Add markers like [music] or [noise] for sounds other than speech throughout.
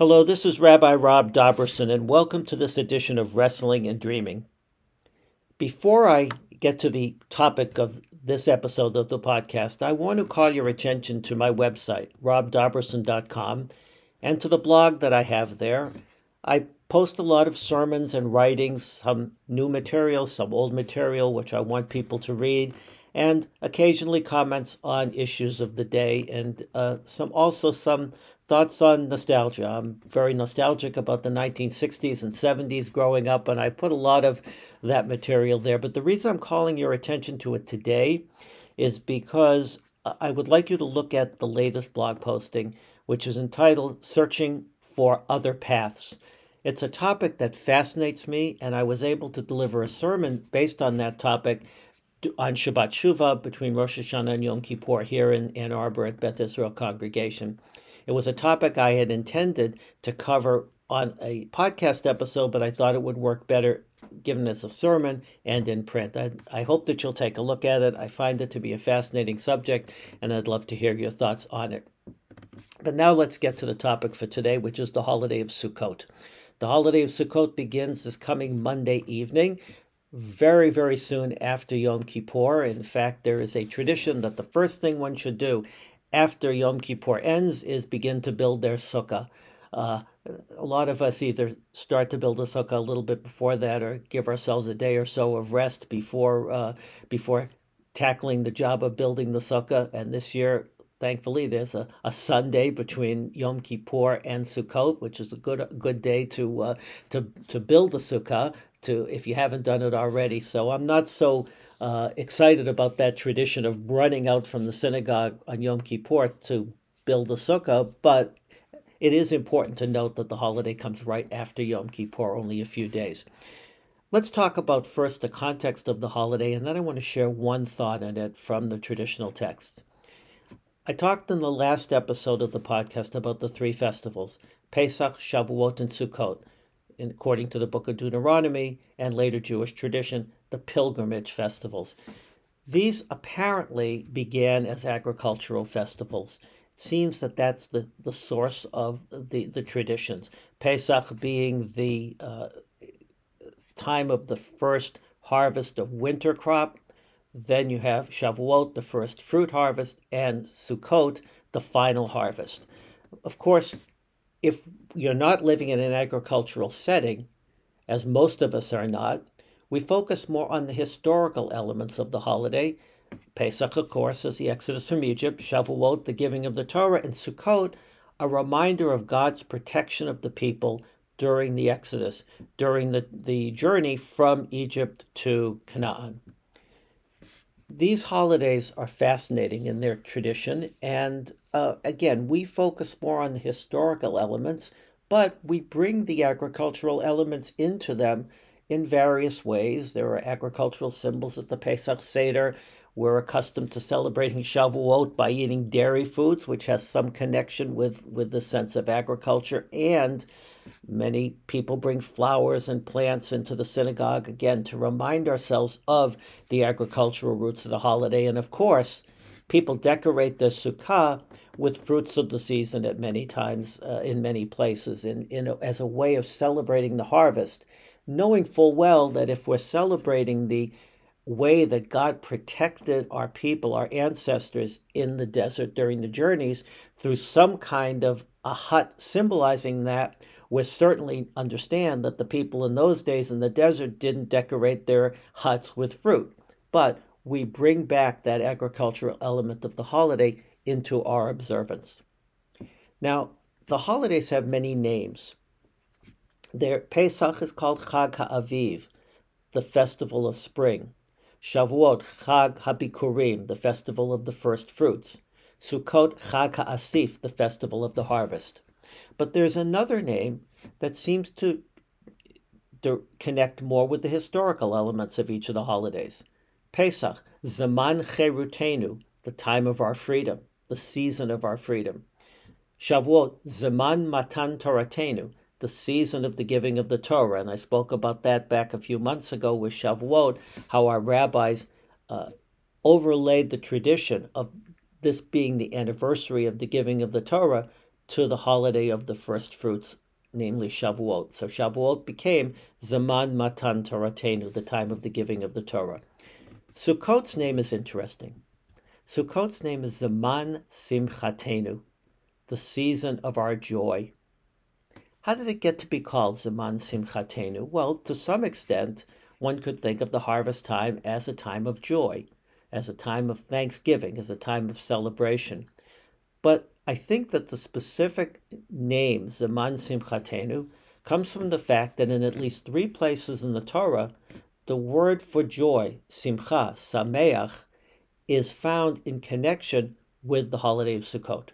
Hello, this is Rabbi Rob Dobrusin, and welcome to this edition of Wrestling and Dreaming. Before I get to the topic of this episode of the podcast, I want to call your attention to my website, robdobrusin.com, and to the blog that I have there. I post a lot of sermons and writings, some new material, some old material, which I want people to read, and occasionally comments on issues of the day, and uh, some also some thoughts on nostalgia. I'm very nostalgic about the 1960s and 70s growing up, and I put a lot of that material there. But the reason I'm calling your attention to it today is because I would like you to look at the latest blog posting, which is entitled Searching for Other Paths. It's a topic that fascinates me, and I was able to deliver a sermon based on that topic on Shabbat Shuvah between Rosh Hashanah and Yom Kippur here in Ann Arbor at Beth Israel Congregation. It was a topic I had intended to cover on a podcast episode, but I thought it would work better given as a sermon and in print. I, I hope that you'll take a look at it. I find it to be a fascinating subject, and I'd love to hear your thoughts on it. But now let's get to the topic for today, which is the holiday of Sukkot. The holiday of Sukkot begins this coming Monday evening, very, very soon after Yom Kippur. In fact, there is a tradition that the first thing one should do after Yom Kippur ends is begin to build their sukkah. Uh, a lot of us either start to build a sukkah a little bit before that, or give ourselves a day or so of rest before uh, before tackling the job of building the sukkah. And this year, thankfully, there's a, a Sunday between Yom Kippur and Sukkot, which is a good good day to uh, to to build a sukkah. To if you haven't done it already, so I'm not so uh, excited about that tradition of running out from the synagogue on Yom Kippur to build a sukkah, but it is important to note that the holiday comes right after Yom Kippur, only a few days. Let's talk about first the context of the holiday, and then I want to share one thought on it from the traditional text. I talked in the last episode of the podcast about the three festivals Pesach, Shavuot, and Sukkot, according to the book of Deuteronomy and later Jewish tradition, the pilgrimage festivals. These apparently began as agricultural festivals. It seems that that's the, the source of the, the traditions. Pesach being the uh, time of the first harvest of winter crop. Then you have Shavuot, the first fruit harvest, and Sukkot, the final harvest. Of course, if you're not living in an agricultural setting, as most of us are not, we focus more on the historical elements of the holiday. Pesach, of course, is the exodus from Egypt, Shavuot, the giving of the Torah, and Sukkot, a reminder of God's protection of the people during the exodus, during the, the journey from Egypt to Canaan. These holidays are fascinating in their tradition, and uh, again, we focus more on the historical elements, but we bring the agricultural elements into them in various ways. There are agricultural symbols at the Pesach Seder. We're accustomed to celebrating Shavuot by eating dairy foods, which has some connection with, with the sense of agriculture. And many people bring flowers and plants into the synagogue, again, to remind ourselves of the agricultural roots of the holiday. And of course, people decorate their sukkah with fruits of the season at many times uh, in many places in, in as a way of celebrating the harvest knowing full well that if we're celebrating the way that God protected our people, our ancestors in the desert during the journeys through some kind of a hut symbolizing that, we certainly understand that the people in those days in the desert didn't decorate their huts with fruit. But we bring back that agricultural element of the holiday into our observance. Now, the holidays have many names. Their Pesach is called Chag HaAviv, the festival of spring. Shavuot, Chag HaBikurim, the festival of the first fruits. Sukkot, Chag HaAsif, the festival of the harvest. But there's another name that seems to, connect more with the historical elements of each of the holidays. Pesach, Zaman Cherutenu, the time of our freedom, the season of our freedom. Shavuot, Zaman Matan Toratenu, the season of the giving of the Torah. And I spoke about that back a few months ago with Shavuot, how our rabbis uh, overlaid the tradition of this being the anniversary of the giving of the Torah to the holiday of the first fruits, namely Shavuot. So Shavuot became Zaman Matan Toratenu, the time of the giving of the Torah. Sukkot's name is interesting. Sukkot's name is Zaman Simchatenu, the season of our joy. How did it get to be called Zaman Simchatenu? Well, to some extent, one could think of the harvest time as a time of joy, as a time of thanksgiving, as a time of celebration. But I think that the specific name, Zaman Simchatenu, comes from the fact that in at least three places in the Torah, the word for joy, Simcha, Sameach, is found in connection with the holiday of Sukkot.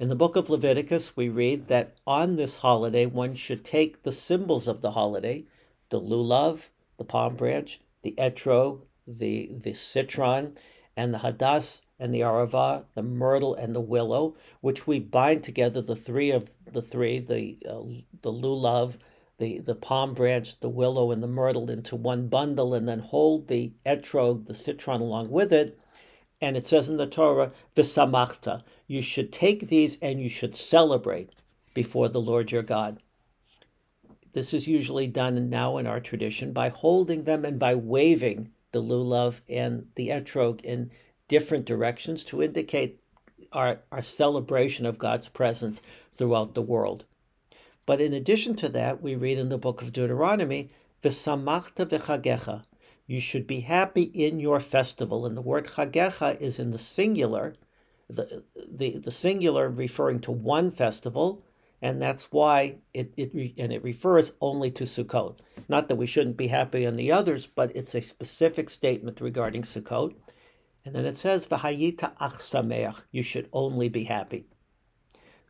In the book of Leviticus, we read that on this holiday, one should take the symbols of the holiday the lulav, the palm branch, the etrog, the, the citron, and the hadas and the arava, the myrtle and the willow, which we bind together the three of the three, the, uh, the lulav, the, the palm branch, the willow, and the myrtle into one bundle, and then hold the etrog, the citron, along with it. And it says in the Torah, V'samachta, you should take these and you should celebrate before the Lord your God. This is usually done now in our tradition by holding them and by waving the lulav and the etrog in different directions to indicate our, our celebration of God's presence throughout the world. But in addition to that, we read in the book of Deuteronomy, V'samachta v'chagecha, you should be happy in your festival. And the word chagecha is in the singular, the, the, the singular referring to one festival, and that's why it, it and it refers only to Sukkot. Not that we shouldn't be happy on the others, but it's a specific statement regarding Sukkot. And then it says, V'hayita ach you should only be happy.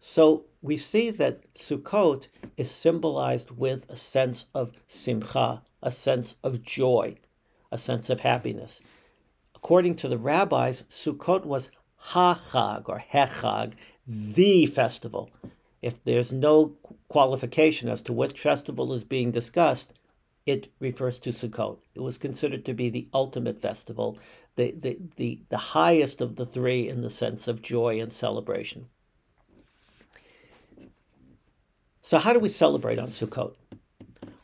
So we see that Sukkot is symbolized with a sense of simcha, a sense of joy, a sense of happiness. According to the rabbis, Sukkot was ha-chag or hechag, the festival. If there's no qualification as to which festival is being discussed, it refers to Sukkot. It was considered to be the ultimate festival, the, the, the, the highest of the three in the sense of joy and celebration. So, how do we celebrate on Sukkot?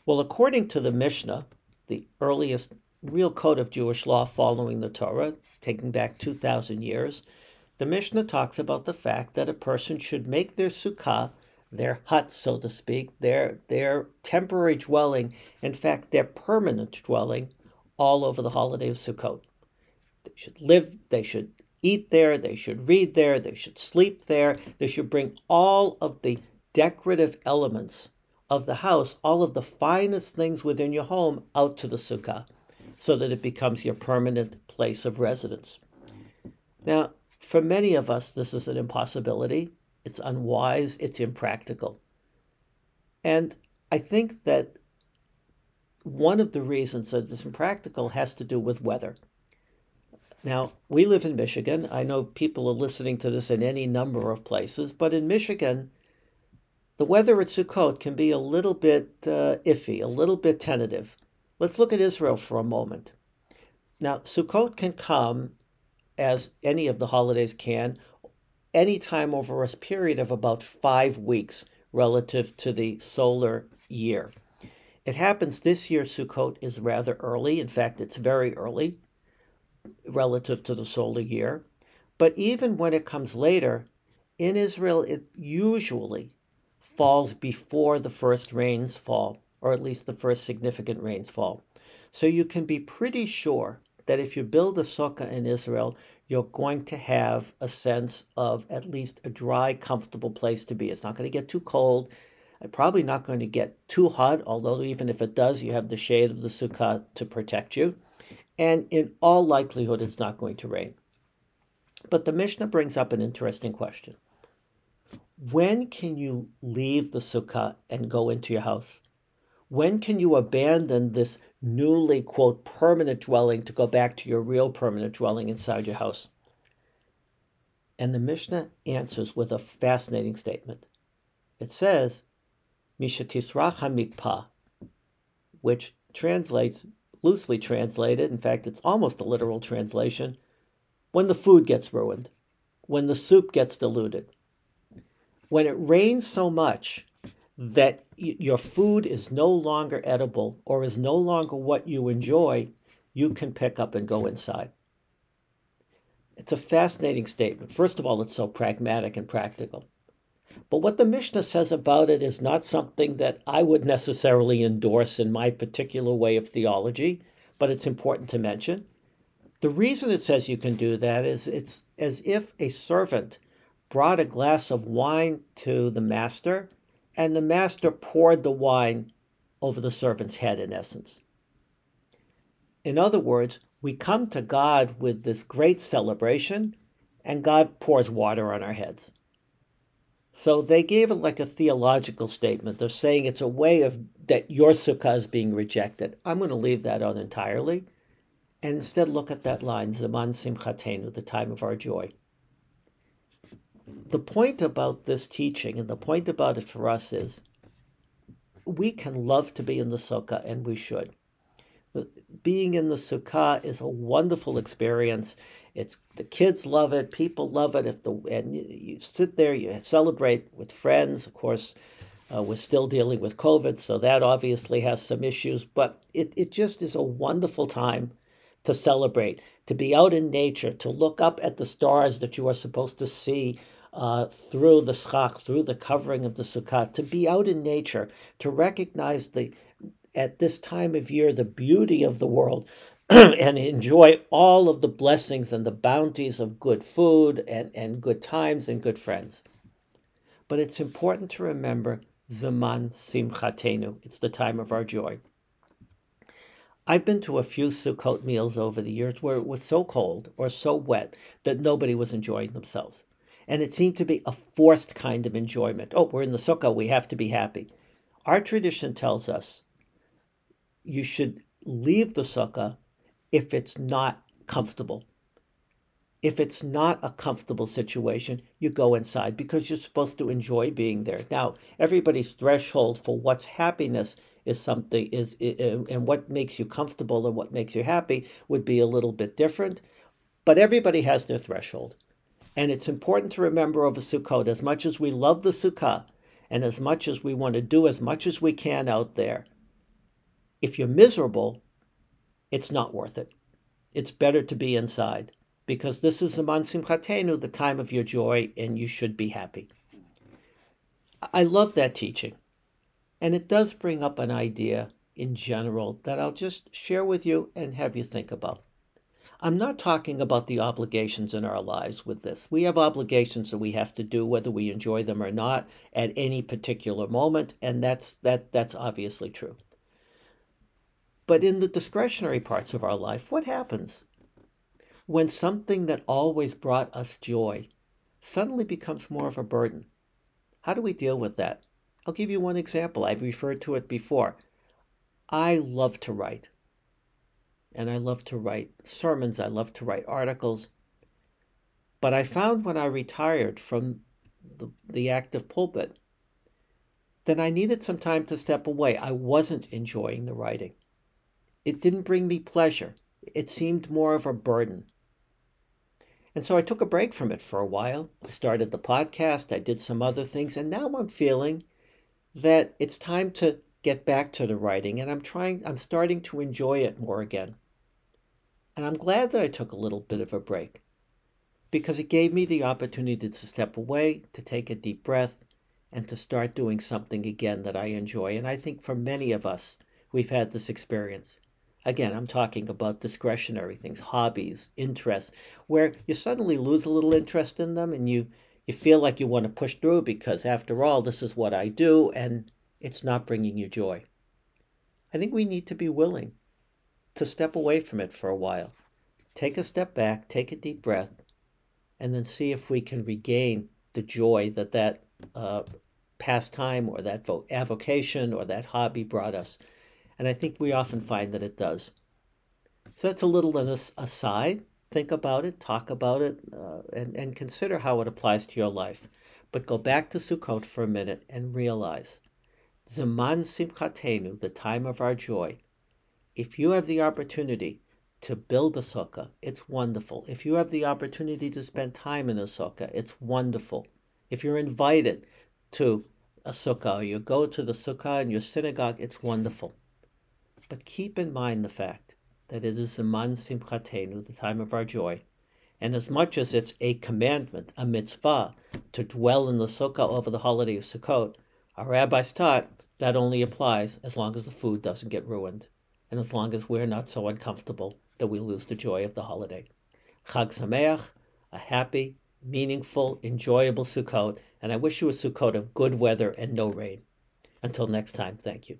Well, according to the Mishnah, the earliest real code of Jewish law following the Torah, taking back 2,000 years, the Mishnah talks about the fact that a person should make their sukkah, their hut, so to speak, their, their temporary dwelling, in fact, their permanent dwelling, all over the holiday of Sukkot. They should live, they should eat there, they should read there, they should sleep there, they should bring all of the decorative elements of the house, all of the finest things within your home, out to the sukkah so that it becomes your permanent place of residence. Now, for many of us, this is an impossibility. It's unwise, it's impractical. And I think that one of the reasons that it's impractical has to do with weather. Now, we live in Michigan. I know people are listening to this in any number of places, but in Michigan, the weather at Sukkot can be a little bit uh, iffy, a little bit tentative. Let's look at Israel for a moment. Now, Sukkot can come as any of the holidays can, any time over a period of about five weeks relative to the solar year. It happens this year, Sukkot is rather early. In fact, it's very early relative to the solar year. But even when it comes later, in Israel, it usually falls before the first rains fall, or at least the first significant rains fall. So you can be pretty sure that if you build a sukkah in Israel, you're going to have a sense of at least a dry, comfortable place to be. It's not going to get too cold. Probably not going to get too hot, although even if it does, you have the shade of the sukkah to protect you. And in all likelihood, it's not going to rain. But the Mishnah brings up an interesting question. When can you leave the sukkah and go into your house? When can you abandon this newly, quote, permanent dwelling to go back to your real permanent dwelling inside your house? And the Mishnah answers with a fascinating statement. It says, Mishatisrach hamikpa, which translates, loosely translated, in fact, it's almost a literal translation, when the food gets ruined, when the soup gets diluted. when it rains so much that your food is no longer edible or is no longer what you enjoy, you can pick up and go inside. It's a fascinating statement. First of all, it's so pragmatic and practical. But what the Mishnah says about it is not something that I would necessarily endorse in my particular way of theology, but it's important to mention. The reason it says you can do that is it's as if a servant brought a glass of wine to the master, and the master poured the wine over the servant's head, in essence. In other words, we come to God with this great celebration, and God pours water on our heads. So they gave it like a theological statement. They're saying it's a way of that your sukkah is being rejected. I'm going to leave that out entirely, and instead look at that line, Zaman Simchatenu, the time of our joy the point about this teaching and the point about it for us is we can love to be in the sukkah and we should. Being in the sukkah is a wonderful experience. It's the kids love it, people love it. If the and you, you sit there, you celebrate with friends. Of course, uh, we're still dealing with COVID, so that obviously has some issues. But it it just is a wonderful time to celebrate, to be out in nature, to look up at the stars that you are supposed to see uh, through the schach, through the covering of the sukkah, to be out in nature, to recognize the at this time of year the beauty of the world [clears throat] and enjoy all of the blessings and the bounties of good food and, and good times and good friends. But it's important to remember Zaman Simchatenu. It's the time of our joy. I've been to a few Sukkot meals over the years where it was so cold or so wet that nobody was enjoying themselves and it seemed to be a forced kind of enjoyment. Oh, we're in the sukkah, we have to be happy. Our tradition tells us you should leave the sukkah if it's not comfortable. If it's not a comfortable situation, you go inside because you're supposed to enjoy being there. Now, everybody's threshold for what's happiness is something is and what makes you comfortable and what makes you happy would be a little bit different, but everybody has their threshold. And it's important to remember over Sukkot, as much as we love the Sukkah, and as much as we want to do as much as we can out there, if you're miserable, it's not worth it. It's better to be inside because this is the Simchatenu, the time of your joy, and you should be happy. I love that teaching. And it does bring up an idea in general that I'll just share with you and have you think about. I'm not talking about the obligations in our lives with this. We have obligations that we have to do whether we enjoy them or not at any particular moment, and that's that that's obviously true. But in the discretionary parts of our life, what happens when something that always brought us joy suddenly becomes more of a burden? How do we deal with that? I'll give you one example. I've referred to it before. I love to write and I love to write sermons, I love to write articles. But I found when I retired from the, the active pulpit that I needed some time to step away. I wasn't enjoying the writing. It didn't bring me pleasure, it seemed more of a burden. And so I took a break from it for a while. I started the podcast, I did some other things, and now I'm feeling that it's time to get back to the writing and I'm trying I'm starting to enjoy it more again. And I'm glad that I took a little bit of a break because it gave me the opportunity to step away, to take a deep breath, and to start doing something again that I enjoy. And I think for many of us, we've had this experience. Again, I'm talking about discretionary things, hobbies, interests, where you suddenly lose a little interest in them and you, you feel like you want to push through because, after all, this is what I do and it's not bringing you joy. I think we need to be willing to step away from it for a while. Take a step back, take a deep breath, and then see if we can regain the joy that that uh, pastime or that avocation or that hobby brought us. And I think we often find that it does. So that's a little aside. Think about it, talk about it, uh, and, and consider how it applies to your life. But go back to Sukkot for a minute and realize Zaman Simchatenu, the time of our joy, if you have the opportunity to build a sukkah, it's wonderful. If you have the opportunity to spend time in a sukkah, it's wonderful. If you're invited to a sukkah, or you go to the sukkah in your synagogue, it's wonderful. But keep in mind the fact that it is Zaman Simchatenu, the time of our joy. And as much as it's a commandment, a mitzvah, to dwell in the sukkah over the holiday of Sukkot, our rabbis taught that only applies as long as the food doesn't get ruined and as long as we're not so uncomfortable that we lose the joy of the holiday. Chag Sameach, a happy, meaningful, enjoyable Sukkot, and I wish you a Sukkot of good weather and no rain. Until next time, thank you.